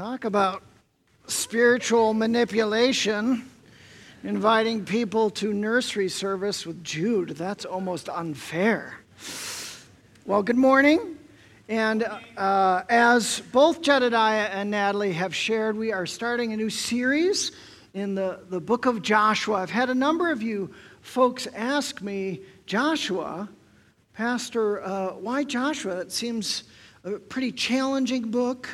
Talk about spiritual manipulation, inviting people to nursery service with Jude. That's almost unfair. Well, good morning. And uh, as both Jedediah and Natalie have shared, we are starting a new series in the, the book of Joshua. I've had a number of you folks ask me, Joshua, Pastor, uh, why Joshua? It seems a pretty challenging book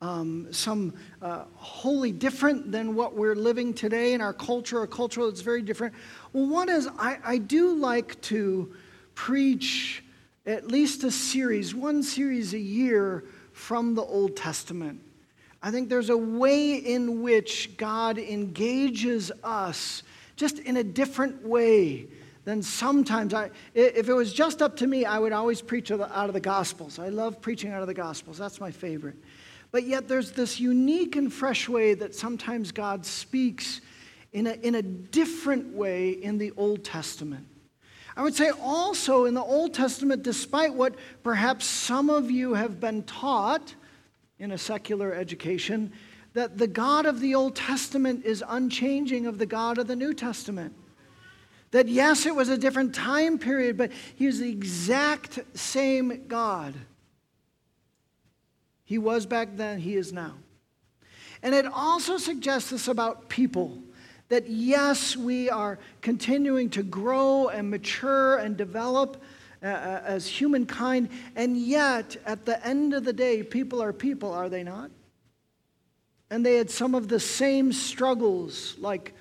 um, some uh, wholly different than what we're living today in our culture, a culture that's very different. Well, one is I, I do like to preach at least a series, one series a year from the Old Testament. I think there's a way in which God engages us just in a different way than sometimes I if it was just up to me I would always preach out of the gospels. I love preaching out of the gospels. That's my favorite. But yet there's this unique and fresh way that sometimes God speaks in a, in a different way in the Old Testament. I would say also in the Old Testament, despite what perhaps some of you have been taught in a secular education, that the God of the Old Testament is unchanging of the God of the New Testament. That yes, it was a different time period, but he is the exact same God. He was back then, he is now. And it also suggests this about people that yes, we are continuing to grow and mature and develop uh, uh, as humankind, and yet at the end of the day, people are people, are they not? And they had some of the same struggles like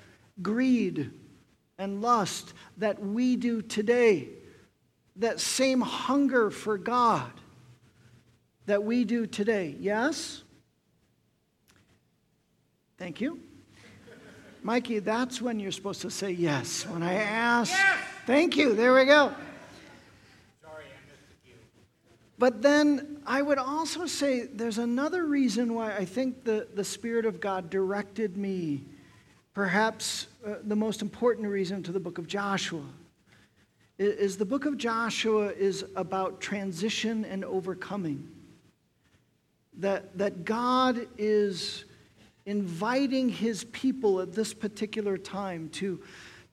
greed and lust that we do today, that same hunger for God that we do today. Yes? Thank you. Mikey, that's when you're supposed to say yes. When I ask, yes! thank you. There we go. Sorry, I missed you. But then I would also say there's another reason why I think the, the Spirit of God directed me, perhaps uh, the most important reason to the book of Joshua. Is the book of Joshua is about transition and overcoming that, that God is inviting his people at this particular time to,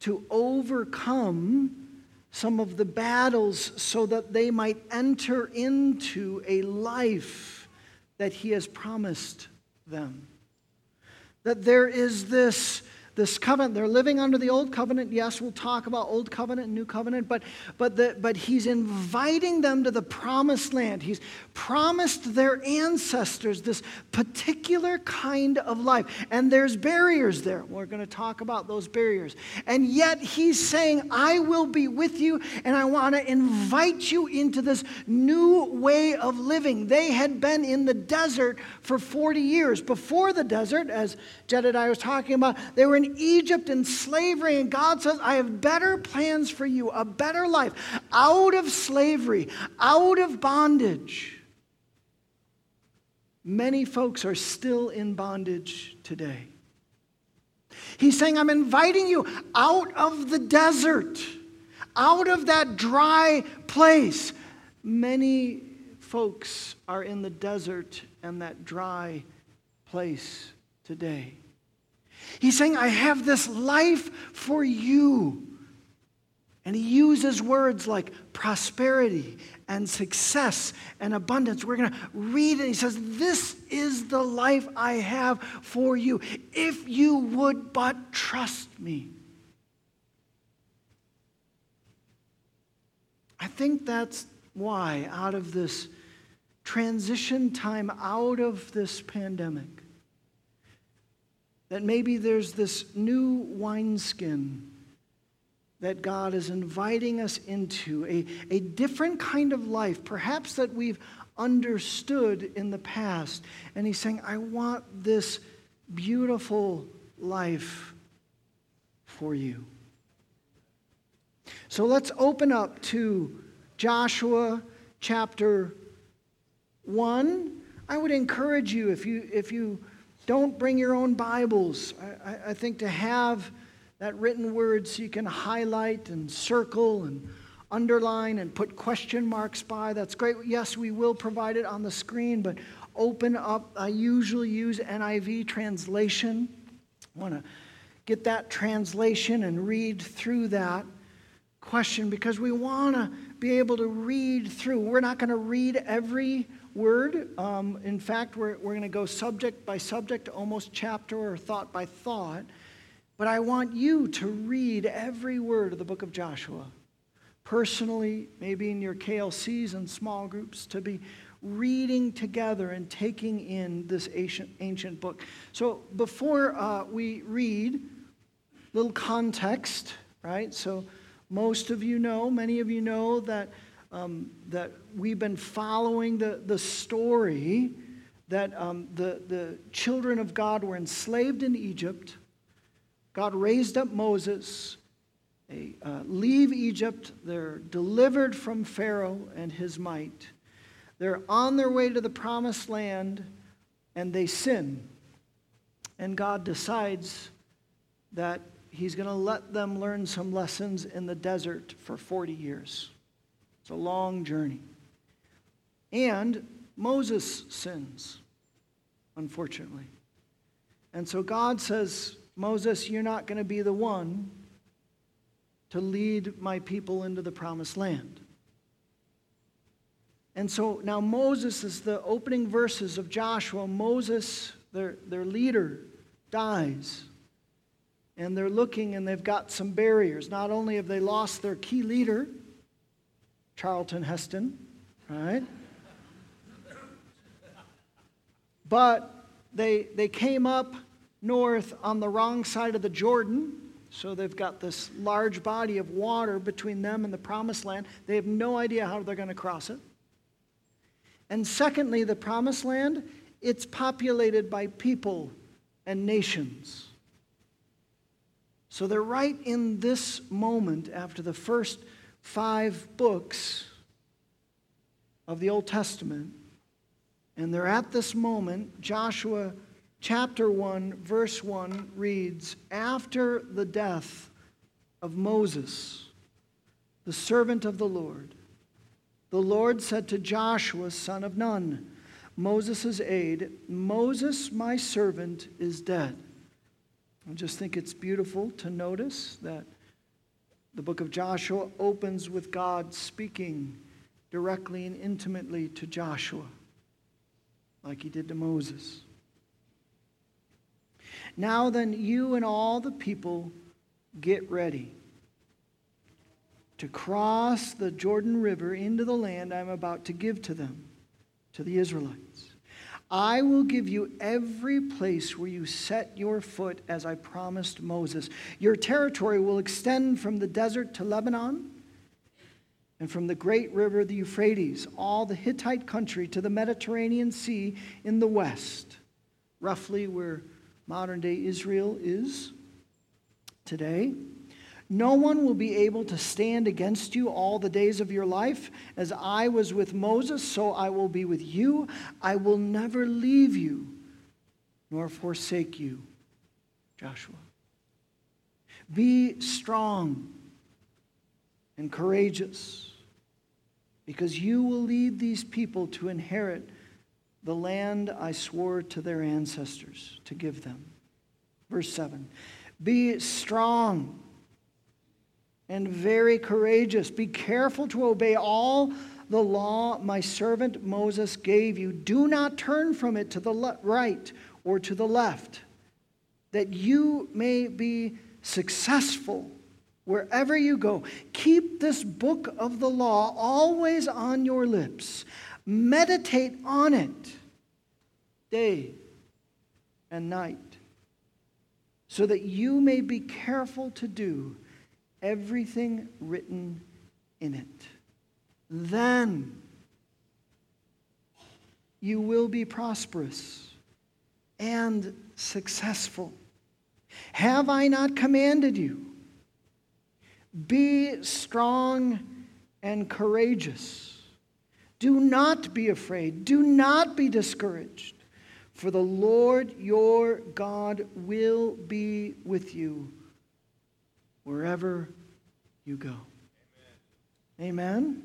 to overcome some of the battles so that they might enter into a life that he has promised them. That there is this this covenant. They're living under the old covenant. Yes, we'll talk about old covenant and new covenant, but, but, the, but he's inviting them to the promised land. He's promised their ancestors this particular kind of life. And there's barriers there. We're going to talk about those barriers. And yet he's saying, I will be with you, and I want to invite you into this new way of living. They had been in the desert for 40 years. Before the desert, as Jedediah was talking about, they were in in Egypt in slavery, and God says, I have better plans for you, a better life, out of slavery, out of bondage. Many folks are still in bondage today. He's saying, I'm inviting you out of the desert, out of that dry place. Many folks are in the desert and that dry place today. He's saying, I have this life for you. And he uses words like prosperity and success and abundance. We're going to read it. He says, This is the life I have for you, if you would but trust me. I think that's why, out of this transition time, out of this pandemic, that maybe there's this new wineskin that God is inviting us into, a, a different kind of life, perhaps that we've understood in the past. And He's saying, I want this beautiful life for you. So let's open up to Joshua chapter 1. I would encourage you, if you, if you don't bring your own Bibles. I, I, think to have that written word so you can highlight and circle and underline and put question marks by, that's great. Yes, we will provide it on the screen, but open up. I usually use NIV translation. I want to get that translation and read through that question because we want to be able to read through. We're not going to read every word. Um, in fact, we're, we're going to go subject by subject, almost chapter or thought by thought. But I want you to read every word of the book of Joshua. Personally, maybe in your KLCs and small groups, to be reading together and taking in this ancient, ancient book. So before uh, we read, little context, right? So most of you know, many of you know that, um, that we've been following the, the story that um, the, the children of God were enslaved in Egypt. God raised up Moses. They uh, leave Egypt. They're delivered from Pharaoh and his might. They're on their way to the promised land and they sin. And God decides that He's going to let them learn some lessons in the desert for 40 years. It's a long journey. And Moses sins, unfortunately. And so God says, Moses, you're not going to be the one to lead my people into the promised land. And so now Moses is the opening verses of Joshua. Moses, their, their leader, dies. And they're looking and they've got some barriers. Not only have they lost their key leader, Charlton Heston, right? But they, they came up north on the wrong side of the Jordan. So they've got this large body of water between them and the promised land. They have no idea how they're going to cross it. And secondly, the promised land, it's populated by people and nations. So they're right in this moment after the first five books of the Old Testament. And they're at this moment. Joshua chapter 1, verse 1 reads After the death of Moses, the servant of the Lord, the Lord said to Joshua, son of Nun, Moses' aide, Moses, my servant, is dead. I just think it's beautiful to notice that the book of Joshua opens with God speaking directly and intimately to Joshua, like he did to Moses. Now then, you and all the people get ready to cross the Jordan River into the land I'm about to give to them, to the Israelites. I will give you every place where you set your foot as I promised Moses. Your territory will extend from the desert to Lebanon and from the great river, the Euphrates, all the Hittite country to the Mediterranean Sea in the west, roughly where modern day Israel is today. No one will be able to stand against you all the days of your life. As I was with Moses, so I will be with you. I will never leave you nor forsake you. Joshua. Be strong and courageous because you will lead these people to inherit the land I swore to their ancestors to give them. Verse 7 Be strong and very courageous. Be careful to obey all the law my servant Moses gave you. Do not turn from it to the le- right or to the left, that you may be successful wherever you go. Keep this book of the law always on your lips. Meditate on it day and night, so that you may be careful to do everything written in it. Then you will be prosperous and successful. Have I not commanded you? Be strong and courageous. Do not be afraid. Do not be discouraged. For the Lord your God will be with you wherever you go. Amen?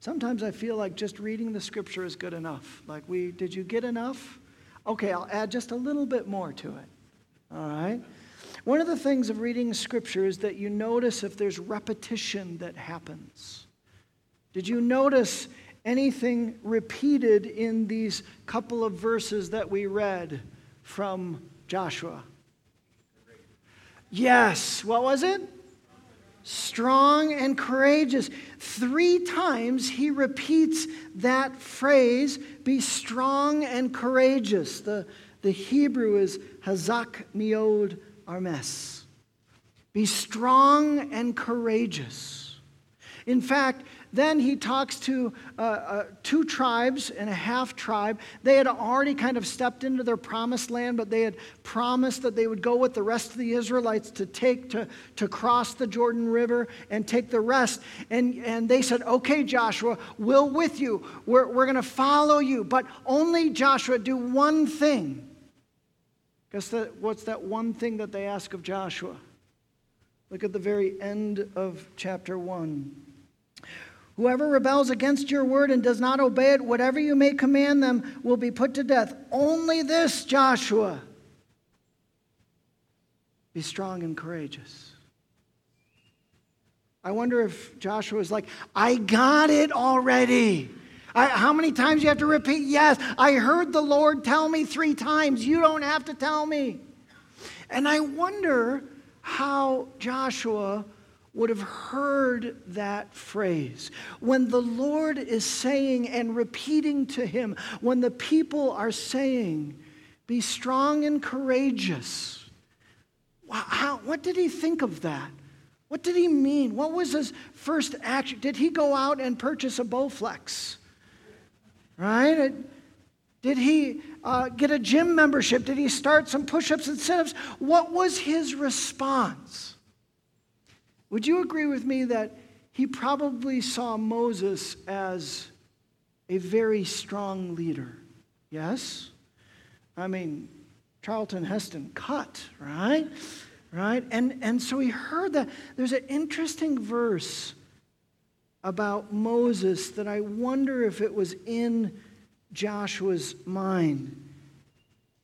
Sometimes I feel like just reading the scripture is good enough. Like, we, did you get enough? Okay, I'll add just a little bit more to it. All right? One of the things of reading scripture is that you notice if there's repetition that happens. Did you notice anything repeated in these couple of verses that we read from Joshua? Yes. What was it? Strong and courageous. Three times he repeats that phrase be strong and courageous. The, the Hebrew is hazak miod armes. Be strong and courageous. In fact, then he talks to uh, uh, two tribes and a half tribe. They had already kind of stepped into their promised land, but they had promised that they would go with the rest of the Israelites to take, to, to cross the Jordan River and take the rest. And, and they said, Okay, Joshua, we'll with you. We're, we're going to follow you. But only, Joshua, do one thing. Guess that, what's that one thing that they ask of Joshua? Look at the very end of chapter 1. Whoever rebels against your word and does not obey it, whatever you may command them, will be put to death. Only this, Joshua. Be strong and courageous. I wonder if Joshua is like, I got it already. I, how many times you have to repeat? Yes, I heard the Lord tell me three times. You don't have to tell me. And I wonder how Joshua would have heard that phrase. When the Lord is saying and repeating to him, when the people are saying, Be strong and courageous. How, what did he think of that? What did he mean? What was his first action? Did he go out and purchase a Bowflex? Right? Did he uh, get a gym membership? Did he start some push ups and sit ups? What was his response? Would you agree with me that he probably saw Moses as a very strong leader? Yes? I mean, Charlton Heston cut, right? Right? And, and so he heard that. There's an interesting verse about Moses that I wonder if it was in Joshua's mind.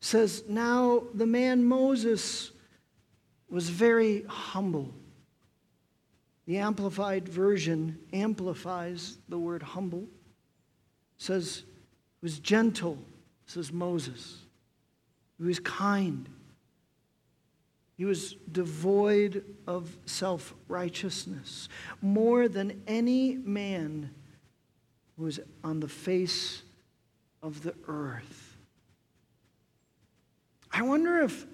It says, Now the man Moses was very humble the Amplified Version amplifies the word humble. It says, He was gentle, says Moses. He was kind. He was devoid of self righteousness, more than any man who was on the face of the earth. I wonder if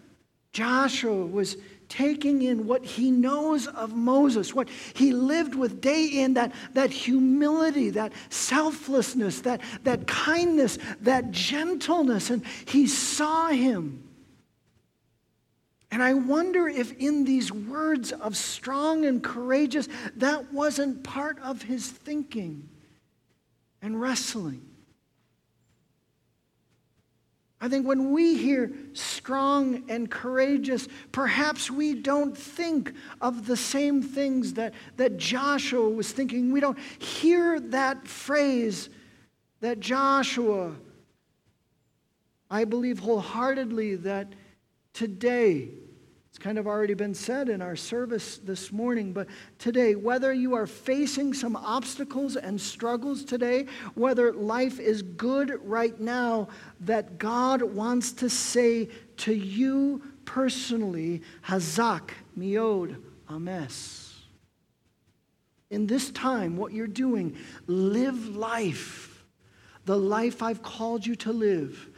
Joshua was taking in what he knows of Moses, what he lived with day in, that, that humility, that selflessness, that, that kindness, that gentleness. And he saw him. And I wonder if in these words of strong and courageous, that wasn't part of his thinking and wrestling. I think when we hear strong and courageous, perhaps we don't think of the same things that, that Joshua was thinking. We don't hear that phrase that Joshua, I believe wholeheartedly that today, it's kind of already been said in our service this morning, but today, whether you are facing some obstacles and struggles today, whether life is good right now, that God wants to say to you personally, Hazak miod ames. In this time, what you're doing, live life, the life I've called you to live.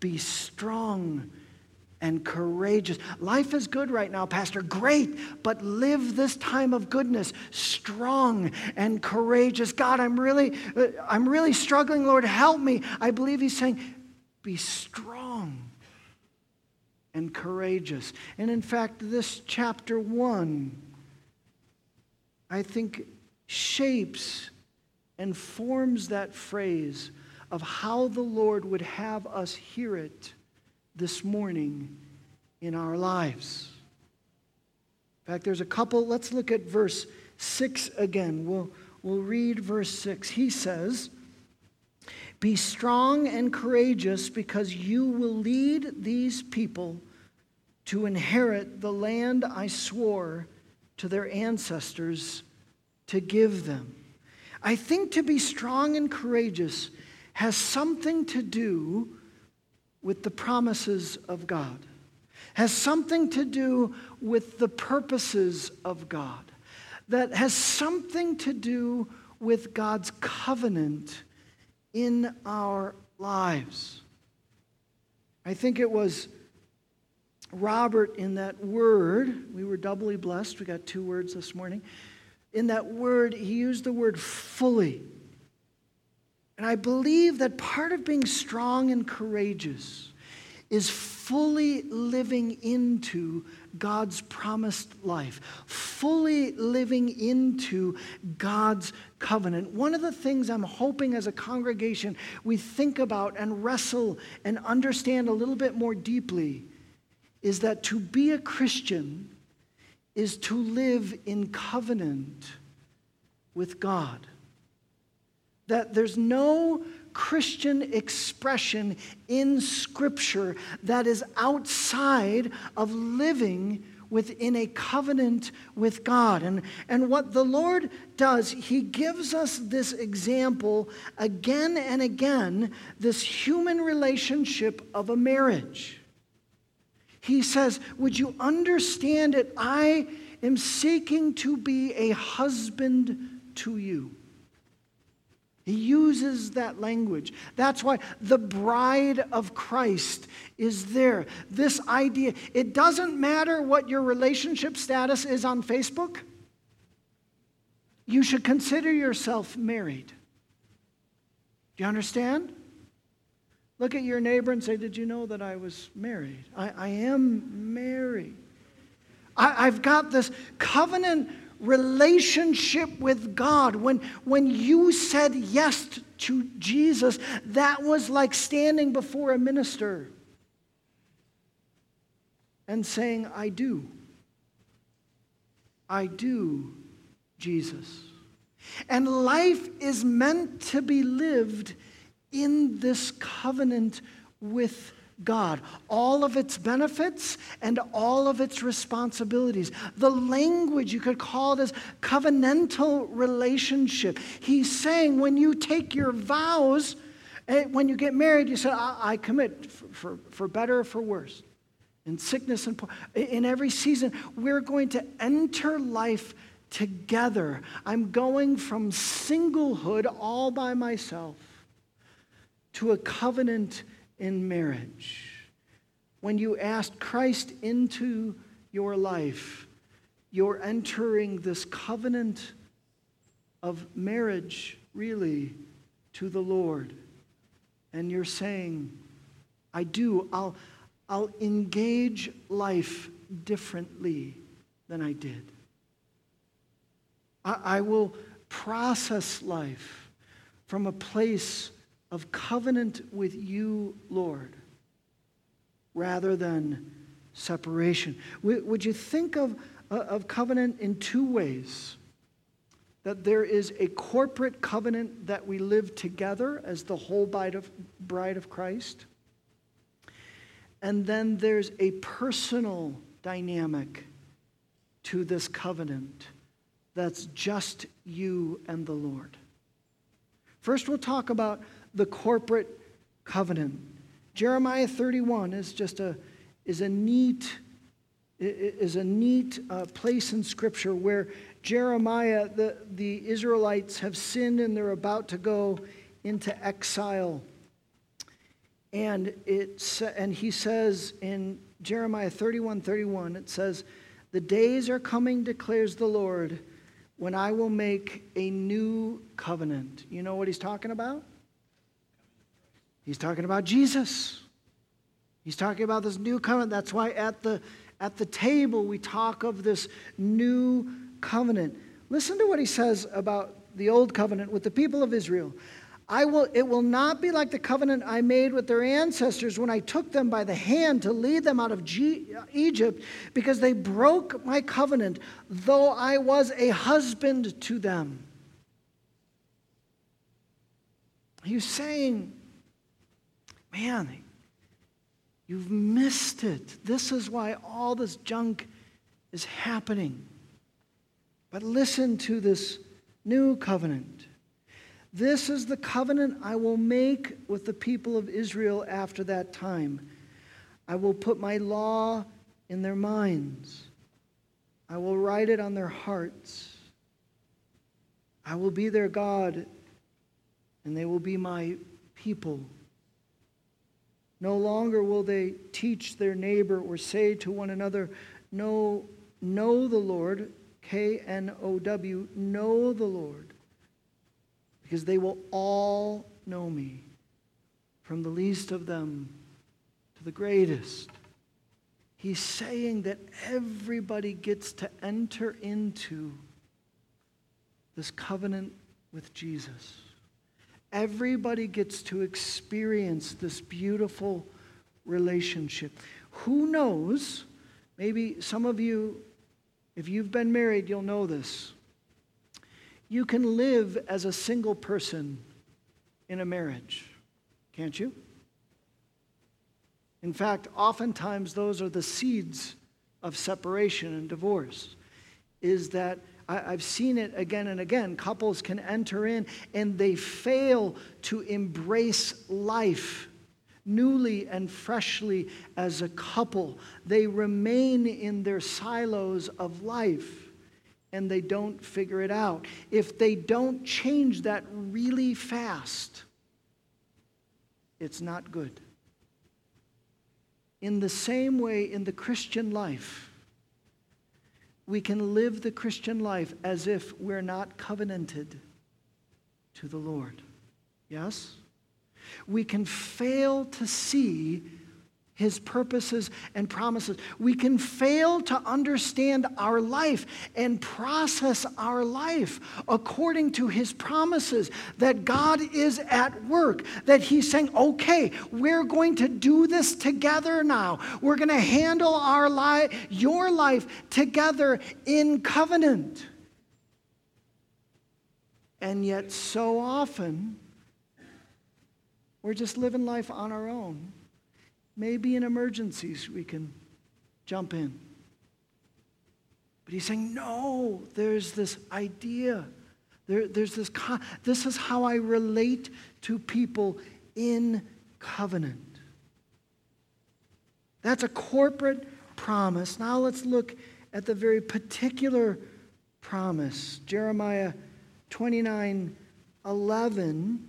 Be strong and courageous. Life is good right now, Pastor. Great, but live this time of goodness strong and courageous. God, I'm really, uh, I'm really struggling. Lord, help me. I believe He's saying, be strong and courageous. And in fact, this chapter one, I think, shapes and forms that phrase of how the Lord would have us hear it this morning in our lives. In fact, there's a couple. Let's look at verse 6 again. We'll, we'll read verse 6. He says, Be strong and courageous because you will lead these people to inherit the land I swore to their ancestors to give them. I think to be strong and courageous has something to do with the promises of God, has something to do with the purposes of God, that has something to do with God's covenant in our lives. I think it was Robert in that word, we were doubly blessed. We got two words this morning. In that word, he used the word fully. And I believe that part of being strong and courageous is fully living into God's promised life, fully living into God's covenant. One of the things I'm hoping as a congregation we think about and wrestle and understand a little bit more deeply is that to be a Christian is to live in covenant with God. That there's no Christian expression in Scripture that is outside of living within a covenant with God. And, and what the Lord does, He gives us this example again and again this human relationship of a marriage. He says, Would you understand it? I am seeking to be a husband to you. He uses that language. That's why the bride of Christ is there. This idea, it doesn't matter what your relationship status is on Facebook, you should consider yourself married. Do you understand? Look at your neighbor and say, Did you know that I was married? I, I am married. I, I've got this covenant relationship with God. When, when you said yes to Jesus, that was like standing before a minister and saying, I do. I do, Jesus. And life is meant to be lived in this covenant with God, all of its benefits and all of its responsibilities. The language you could call it as covenantal relationship. He's saying when you take your vows, eh, when you get married, you say, I, I commit for, for, for better or for worse. In sickness and in every season, we're going to enter life together. I'm going from singlehood all by myself to a covenant in marriage. When you ask Christ into your life, you're entering this covenant of marriage, really, to the Lord. And you're saying, I do, I'll, I'll engage life differently than I did. I, I will process life from a place of covenant with you, Lord, rather than separation. Would you think of, uh, of covenant in two ways? That there is a corporate covenant that we live together as the whole bride of, bride of Christ. And then there's a personal dynamic to this covenant that's just you and the Lord. First, we'll talk about the corporate covenant. Jeremiah 31 is just a, is a neat, is a neat uh, place in Scripture where Jeremiah, the, the Israelites have sinned and they're about to go into exile. And, it's, and he says in Jeremiah 31 31, it says, The days are coming, declares the Lord, when I will make a new covenant. You know what he's talking about? He's talking about Jesus. He's talking about this new covenant. That's why at the, at the table we talk of this new covenant. Listen to what he says about the old covenant with the people of Israel. I will, it will not be like the covenant I made with their ancestors when I took them by the hand to lead them out of G- Egypt, because they broke my covenant, though I was a husband to them. He's saying, man, you've missed it. This is why all this junk is happening. But listen to this new covenant. This is the covenant I will make with the people of Israel after that time. I will put my law in their minds, I will write it on their hearts. I will be their God, and they will be my people. No longer will they teach their neighbor or say to one another, Know, know the Lord, K N O W, know the Lord, because they will all know me, from the least of them to the greatest. He's saying that everybody gets to enter into this covenant with Jesus. Everybody gets to experience this beautiful relationship. Who knows? Maybe some of you, if you've been married, you'll know this. You can live as a single person in a marriage, can't you? In fact, oftentimes those are the seeds of separation and divorce, is that I, have seen it again and again. Couples can enter in and they fail to embrace life newly and freshly as a couple. They remain in their silos of life and they don't figure it out. If they don't change that really fast, it's not good. In the same way, in the Christian life, we can live the Christian life as if we're not covenanted to the Lord. Yes? We can fail to see his purposes and promises. We can fail to understand our life and process our life according to his promises that God is at work, that he's saying, okay, we're going to do this together now. We're going to handle our life, your life together in covenant. And yet, so often, we're just living life on our own Maybe in emergencies we can jump in. But he's saying, no, there's this idea. There, there's this, this is how I relate to people in covenant. That's a corporate promise. Now let's look at the very particular promise. Jeremiah 29 11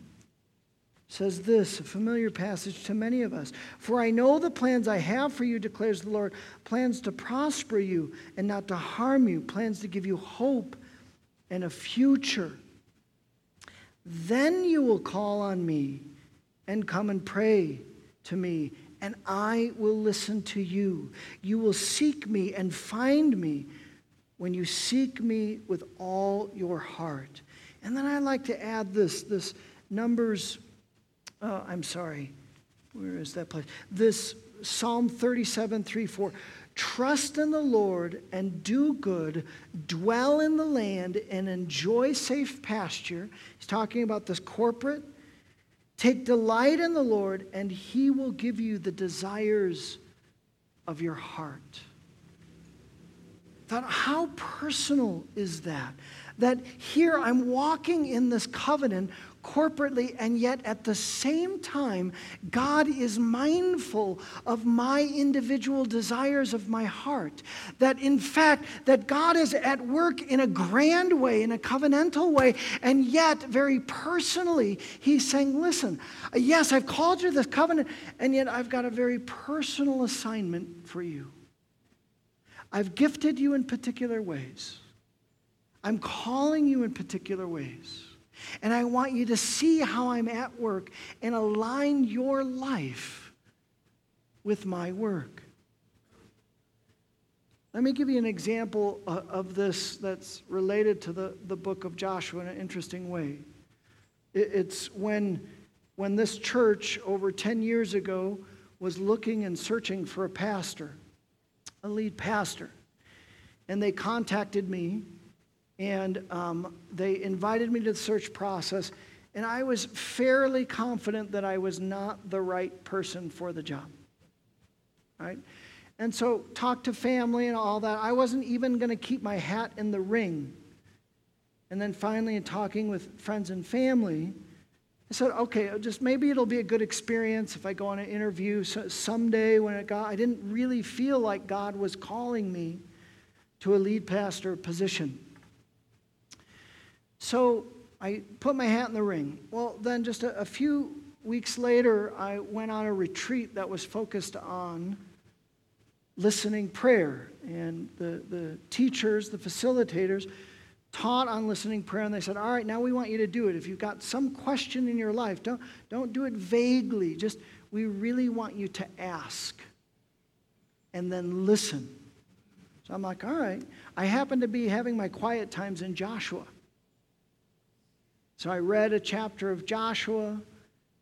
says this, a familiar passage to many of us. For I know the plans I have for you, declares the Lord plans to prosper you and not to harm you, plans to give you hope and a future. Then you will call on me and come and pray to me, and I will listen to you. You will seek me and find me when you seek me with all your heart. And then I like to add this, this Numbers oh, I'm sorry. Where is that place? This Psalm 37, 3, 4. Trust in the Lord and do good, dwell in the land and enjoy safe pasture. He's talking about this corporate. Take delight in the Lord, and he will give you the desires of your heart. Thought, how personal is that? That here I'm walking in this covenant corporately, and yet at the same time, God is mindful of my individual desires of my heart. That in fact, that God is at work in a grand way, in a covenantal way, and yet very personally, He's saying, Listen, yes, I've called you to this covenant, and yet I've got a very personal assignment for you. I've gifted you in particular ways. I'm calling you in particular ways. And I want you to see how I'm at work and align your life with my work. Let me give you an example uh, of this that's related to the, the book of Joshua in an interesting way. It's when, when this church over 10 years ago was looking and searching for a pastor, a lead pastor. And they contacted me and um, they invited me to the search process. and I was fairly confident that I was not the right person for the job. Right? And so, talk to family and all that. I wasn't even going to keep my hat in the ring. And then finally, in talking with friends and family, I said, okay, just maybe it'll be a good experience if I go on an interview so someday when it got, I didn't really feel like God was calling me to a lead pastor position. So I put my hat in the ring. Well, then just a, a few weeks later, I went on a retreat that was focused on listening prayer. And the, the teachers, the facilitators, taught on listening prayer and they said all right now we want you to do it. If you've got some question in your life don't, don't do it vaguely. Just we really want you to ask and then listen. So i'm like all right. I happen to be having my quiet times in joshua so i read a chapter of joshua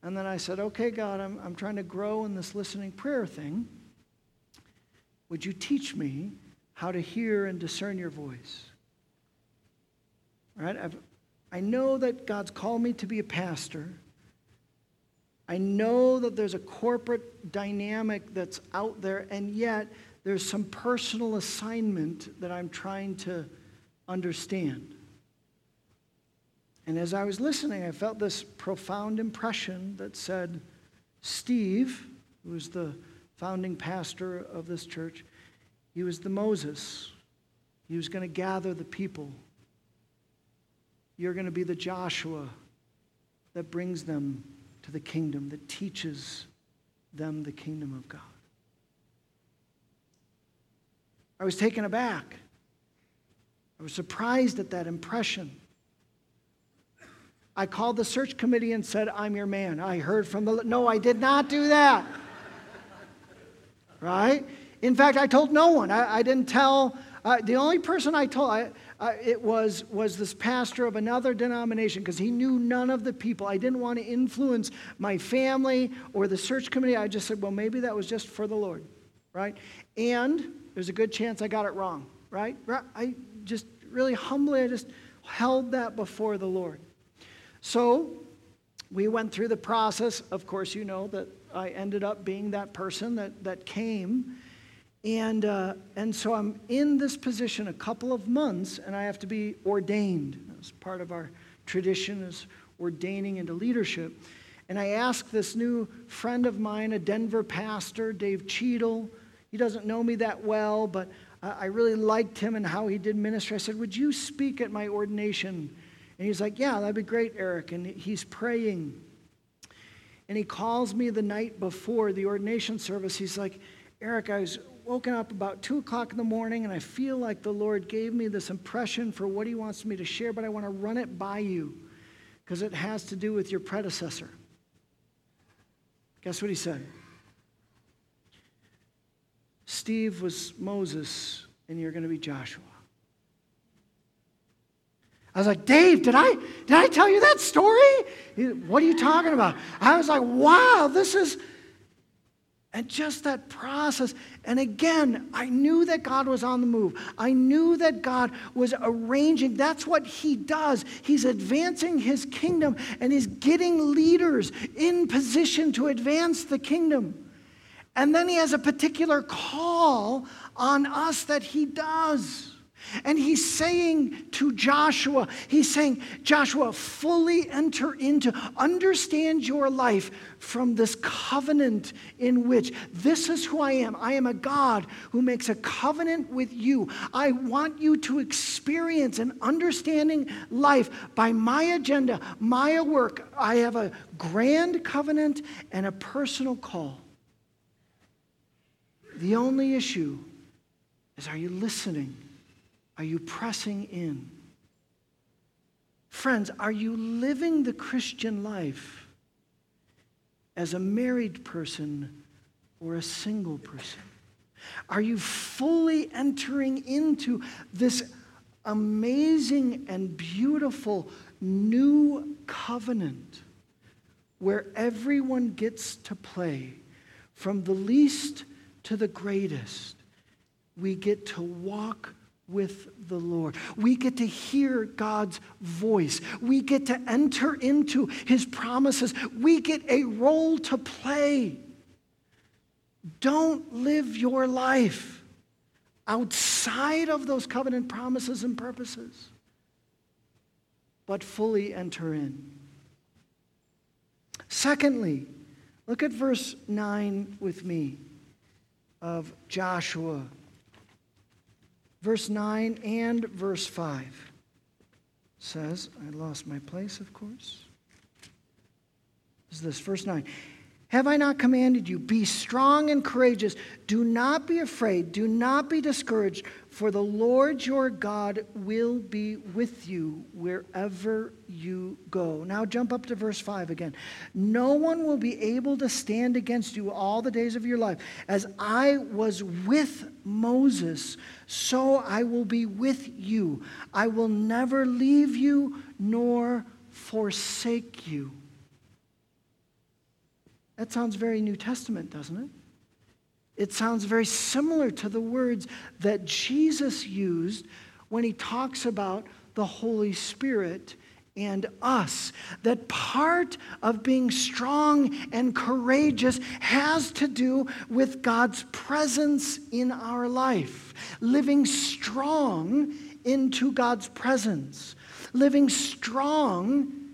and then i said okay god i'm, I'm trying to grow in this listening prayer thing would you teach me how to hear and discern your voice Right? I've, I know that God's called me to be a pastor. I know that there's a corporate dynamic that's out there, and yet there's some personal assignment that I'm trying to understand. And as I was listening, I felt this profound impression that said, Steve, who was the founding pastor of this church, he was the Moses. He was going to gather the people. You're going to be the Joshua that brings them to the kingdom, that teaches them the kingdom of God. I was taken aback. I was surprised at that impression. I called the search committee and said, I'm your man. I heard from the. No, I did not do that. right? In fact, I told no one. I, I didn't tell. Uh, the only person I told, I, uh, it was, was this pastor of another denomination because he knew none of the people. I didn't want to influence my family or the search committee. I just said, well, maybe that was just for the Lord, right? And there's a good chance I got it wrong, right? I just really humbly, I just held that before the Lord. So we went through the process. Of course, you know that I ended up being that person that, that came and, uh, and so I'm in this position a couple of months, and I have to be ordained. As part of our tradition is ordaining into leadership. And I asked this new friend of mine, a Denver pastor, Dave Cheadle. He doesn't know me that well, but I really liked him and how he did ministry. I said, Would you speak at my ordination? And he's like, Yeah, that'd be great, Eric. And he's praying. And he calls me the night before the ordination service. He's like, Eric, I was woken up about 2 o'clock in the morning and I feel like the Lord gave me this impression for what He wants me to share, but I want to run it by you because it has to do with your predecessor. Guess what he said? Steve was Moses and you're going to be Joshua. I was like, Dave, did I did I tell you that story? What are you talking about? I was like, wow, this is and just that process. And again, I knew that God was on the move. I knew that God was arranging. That's what He does. He's advancing His kingdom and He's getting leaders in position to advance the kingdom. And then He has a particular call on us that He does. And he's saying to Joshua, he's saying, Joshua, fully enter into, understand your life from this covenant in which this is who I am. I am a God who makes a covenant with you. I want you to experience an understanding life by my agenda, my work. I have a grand covenant and a personal call. The only issue is are you listening? Are you pressing in? Friends, are you living the Christian life as a married person or a single person? Are you fully entering into this amazing and beautiful new covenant where everyone gets to play from the least to the greatest? We get to walk with the Lord. We get to hear God's voice. We get to enter into his promises. We get a role to play. Don't live your life outside of those covenant promises and purposes, but fully enter in. Secondly, look at verse 9 with me of Joshua verse 9 and verse 5 says, I lost my place, of course. This Is this verse 9? Have I not commanded you? Be strong and courageous. Do not be afraid. Do not be discouraged, for the Lord your God will be with you wherever you go. Now jump up to verse 5 again. No one will be able to stand against you all the days of your life. As I was with Moses, so I will be with you. I will never leave you nor forsake you. That sounds very New Testament, doesn't it? It sounds very similar to the words that Jesus used when he talks about the Holy Spirit and us. That part of being strong and courageous has to do with God's presence in our life, living strong into God's presence, living strong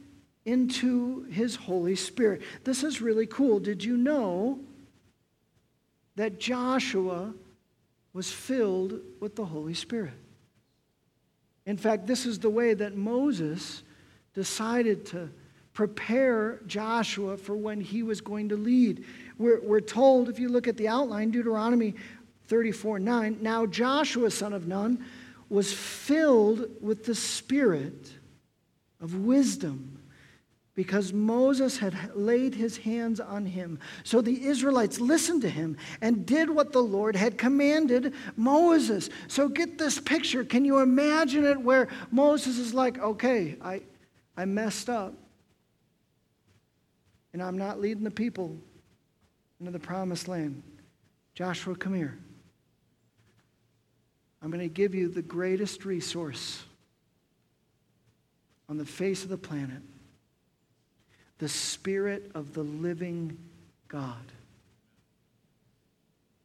into his Holy Spirit. This is really cool. Did you know that Joshua was filled with the Holy Spirit? In fact, this is the way that Moses decided to prepare Joshua for when he was going to lead. We're, we're told, if you look at the outline, Deuteronomy 34 9, now Joshua, son of Nun, was filled with the spirit of wisdom because Moses had laid his hands on him. So the Israelites listened to him and did what the Lord had commanded Moses. So get this picture. Can you imagine it where Moses is like, okay, I, I messed up. And I'm not leading the people into the promised land. Joshua, come here. I'm going to give you the greatest resource on the face of the planet the Spirit of the living God.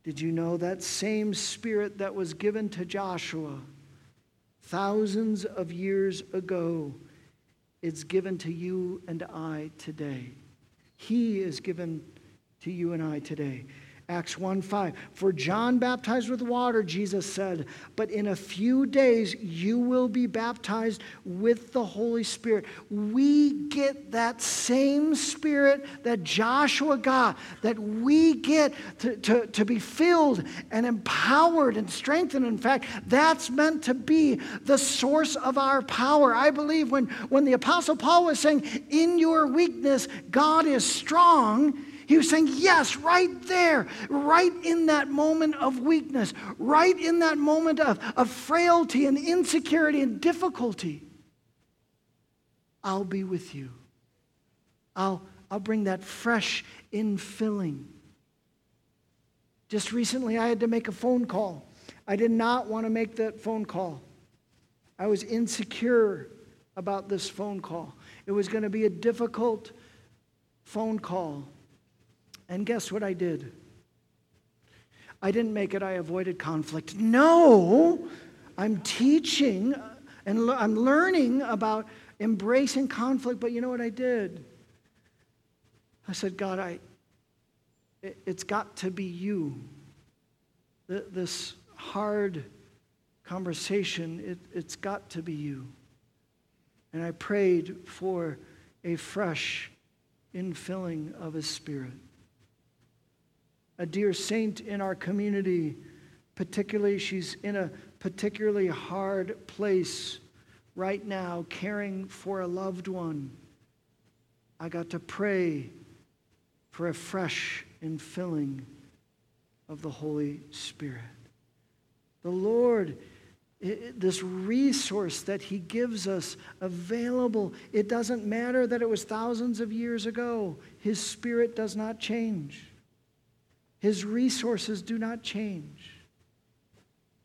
Did you know that same Spirit that was given to Joshua thousands of years ago is given to you and I today? He is given to you and I today. Acts 1 5. For John baptized with water, Jesus said, but in a few days you will be baptized with the Holy Spirit. We get that same spirit that Joshua got, that we get to, to, to be filled and empowered and strengthened. In fact, that's meant to be the source of our power. I believe when, when the Apostle Paul was saying, In your weakness, God is strong he was saying, Yes, right there, right in that moment of weakness, right in that moment of, of frailty and insecurity and difficulty, I'll be with you. I'll, I'll bring that fresh infilling. Just recently, I had to make a phone call. I did not want to make that phone call. I was insecure about this phone call. It was going to be a difficult phone call. And guess what I did? I didn't make it, I avoided conflict. No, I'm teaching uh, and I'm learning about embracing conflict, but you know what I did? I said, God, I, it, has got to be you. This hard conversation, it, it's got to be you. And I prayed for a fresh infilling of his spirit a dear saint in our community, particularly, she's in a particularly hard place right now, caring for a loved one. I got to pray for a fresh infilling of the Holy Spirit. The Lord, this resource that He gives us available, it doesn't matter that it was thousands of years ago. His Spirit does not change. His resources do not change.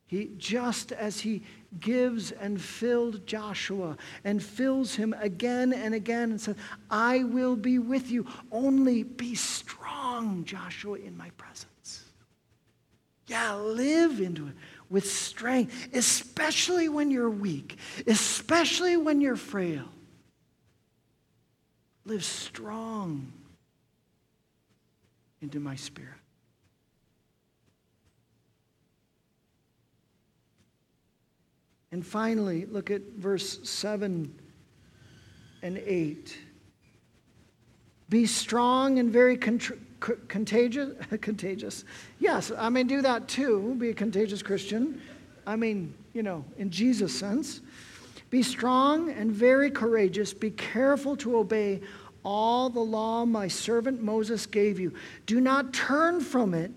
He, just as he gives and filled Joshua and fills him again and again and says, I will be with you. Only be strong, Joshua, in my presence. Yeah, live into it with strength, especially when you're weak, especially when you're frail. Live strong into my spirit. And finally, look at verse 7 and 8. Be strong and very contagious. contagious. Yes, I mean, do that too. Be a contagious Christian. I mean, you know, in Jesus' sense. Be strong and very courageous. Be careful to obey all the law my servant Moses gave you. Do not turn from it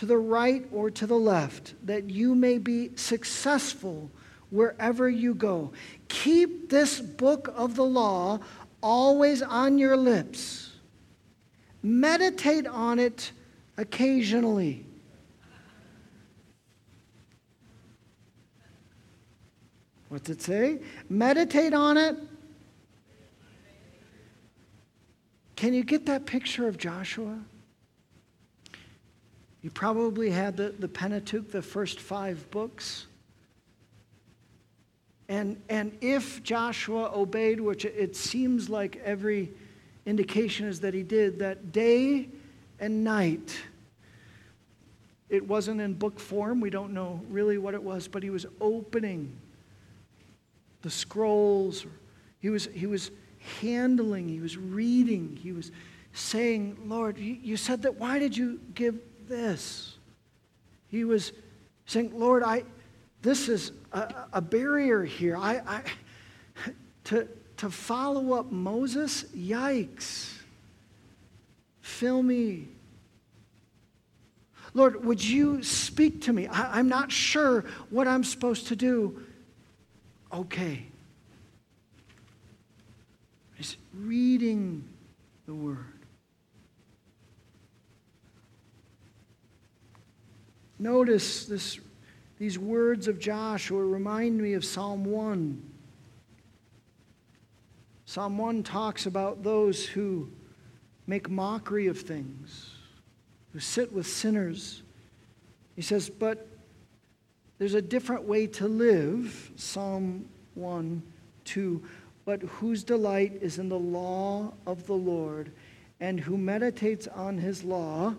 to the right or to the left, that you may be successful wherever you go. Keep this book of the law always on your lips. Meditate on it occasionally. What's it say? Meditate on it. Can you get that picture of Joshua? You probably had the, the Pentateuch, the first five books. And, and if Joshua obeyed, which it seems like every indication is that he did, that day and night, it wasn't in book form. We don't know really what it was, but he was opening the scrolls. He was, he was handling, he was reading, he was saying, Lord, you said that, why did you give this. He was saying, Lord, I, this is a, a barrier here. I, I, to, to follow up Moses, yikes. Fill me. Lord, would you speak to me? I, I'm not sure what I'm supposed to do. Okay. He's reading the word. Notice this, these words of Joshua remind me of Psalm 1. Psalm 1 talks about those who make mockery of things, who sit with sinners. He says, But there's a different way to live. Psalm 1 2. But whose delight is in the law of the Lord, and who meditates on his law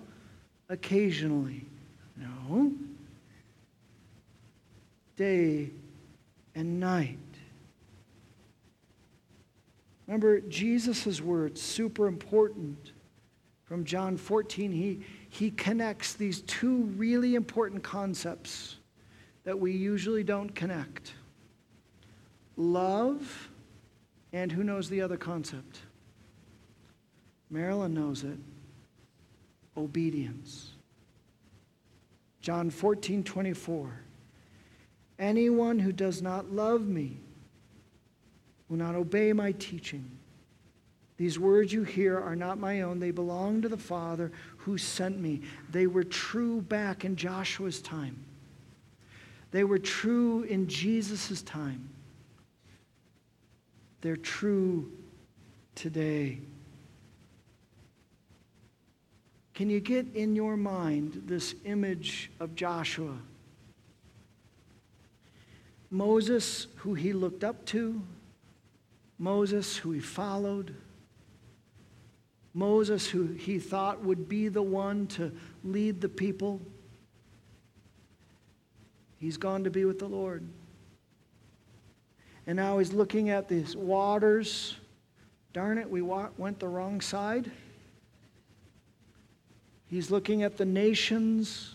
occasionally. No. Day and night. Remember Jesus' words, super important. From John 14, he, he connects these two really important concepts that we usually don't connect love, and who knows the other concept? Marilyn knows it obedience. John 14, 24. Anyone who does not love me will not obey my teaching. These words you hear are not my own. They belong to the Father who sent me. They were true back in Joshua's time, they were true in Jesus' time. They're true today. Can you get in your mind this image of Joshua? Moses, who he looked up to, Moses, who he followed, Moses, who he thought would be the one to lead the people. He's gone to be with the Lord. And now he's looking at these waters. Darn it, we went the wrong side. He's looking at the nations.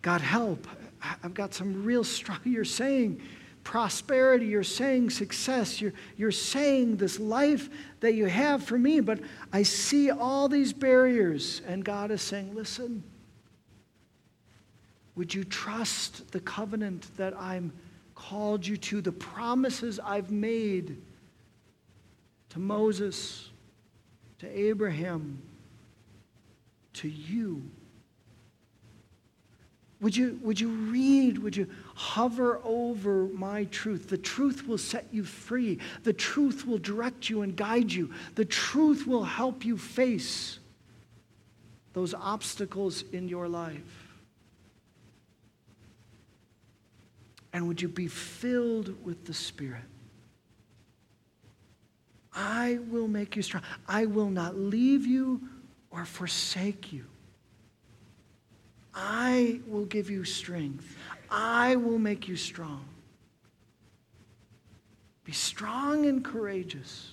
God, help. I've got some real strong. You're saying prosperity, you're saying success, you're, you're saying this life that you have for me, but I see all these barriers. And God is saying, listen, would you trust the covenant that I'm called you to, the promises I've made to Moses? To Abraham, to you. Would you, would you read? Would you hover over my truth? The truth will set you free. The truth will direct you and guide you. The truth will help you face those obstacles in your life. And would you be filled with the Spirit? I will make you strong. I will not leave you or forsake you. I will give you strength. I will make you strong. Be strong and courageous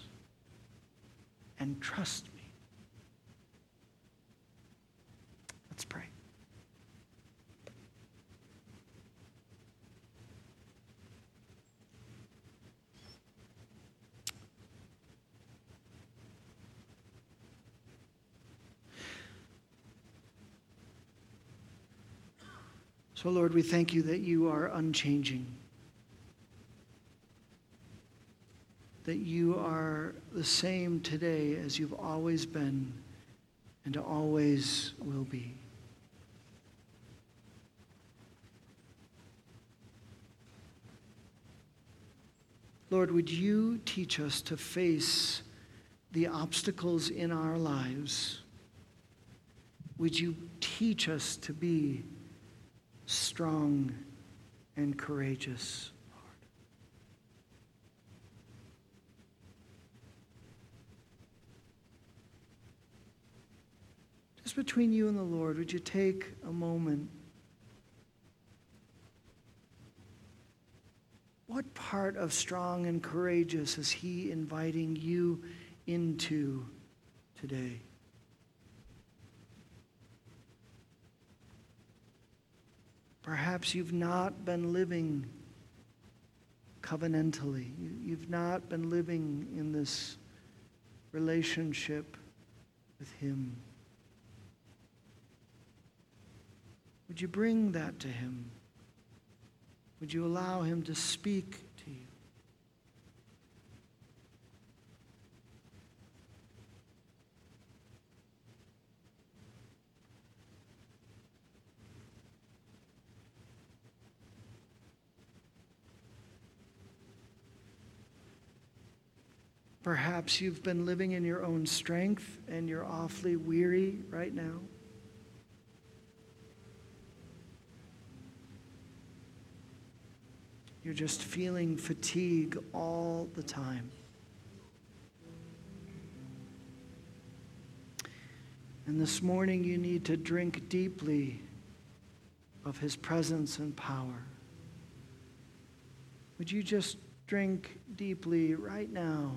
and trust me. Let's pray. So, Lord, we thank you that you are unchanging, that you are the same today as you've always been and always will be. Lord, would you teach us to face the obstacles in our lives? Would you teach us to be strong and courageous, Lord. Just between you and the Lord, would you take a moment? What part of strong and courageous is He inviting you into today? Perhaps you've not been living covenantally. You've not been living in this relationship with Him. Would you bring that to Him? Would you allow Him to speak to you? Perhaps you've been living in your own strength and you're awfully weary right now. You're just feeling fatigue all the time. And this morning you need to drink deeply of his presence and power. Would you just drink deeply right now?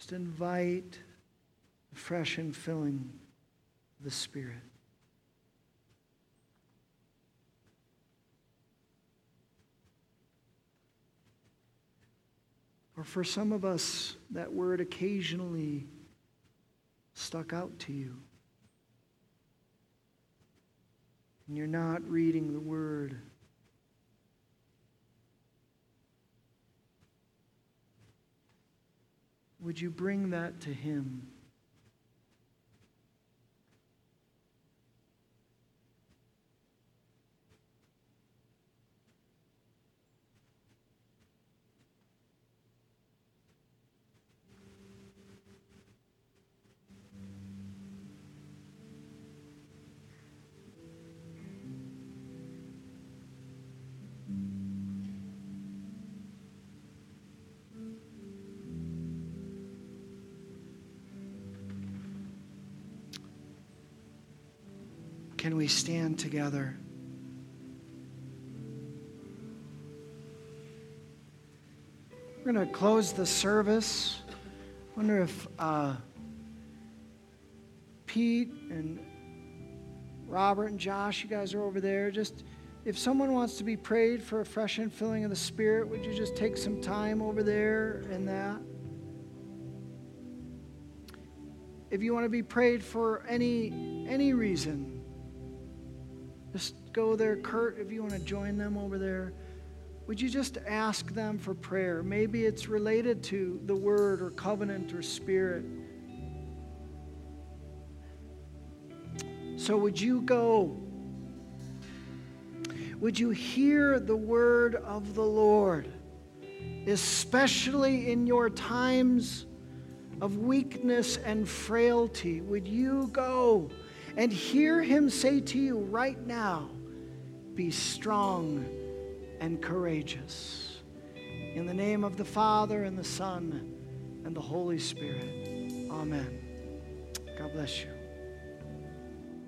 Just invite the fresh infilling of the Spirit. Or for some of us, that word occasionally stuck out to you. And you're not reading the word. Would you bring that to Him? Can we stand together? We're going to close the service. I wonder if uh, Pete and Robert and Josh, you guys are over there. Just if someone wants to be prayed for a fresh infilling of the Spirit, would you just take some time over there and that? If you want to be prayed for any any reason, just go there. Kurt, if you want to join them over there, would you just ask them for prayer? Maybe it's related to the word or covenant or spirit. So would you go? Would you hear the word of the Lord, especially in your times of weakness and frailty? Would you go and hear him say to you right now, Be strong and courageous? In the name of the Father, and the Son, and the Holy Spirit. Amen. God bless you.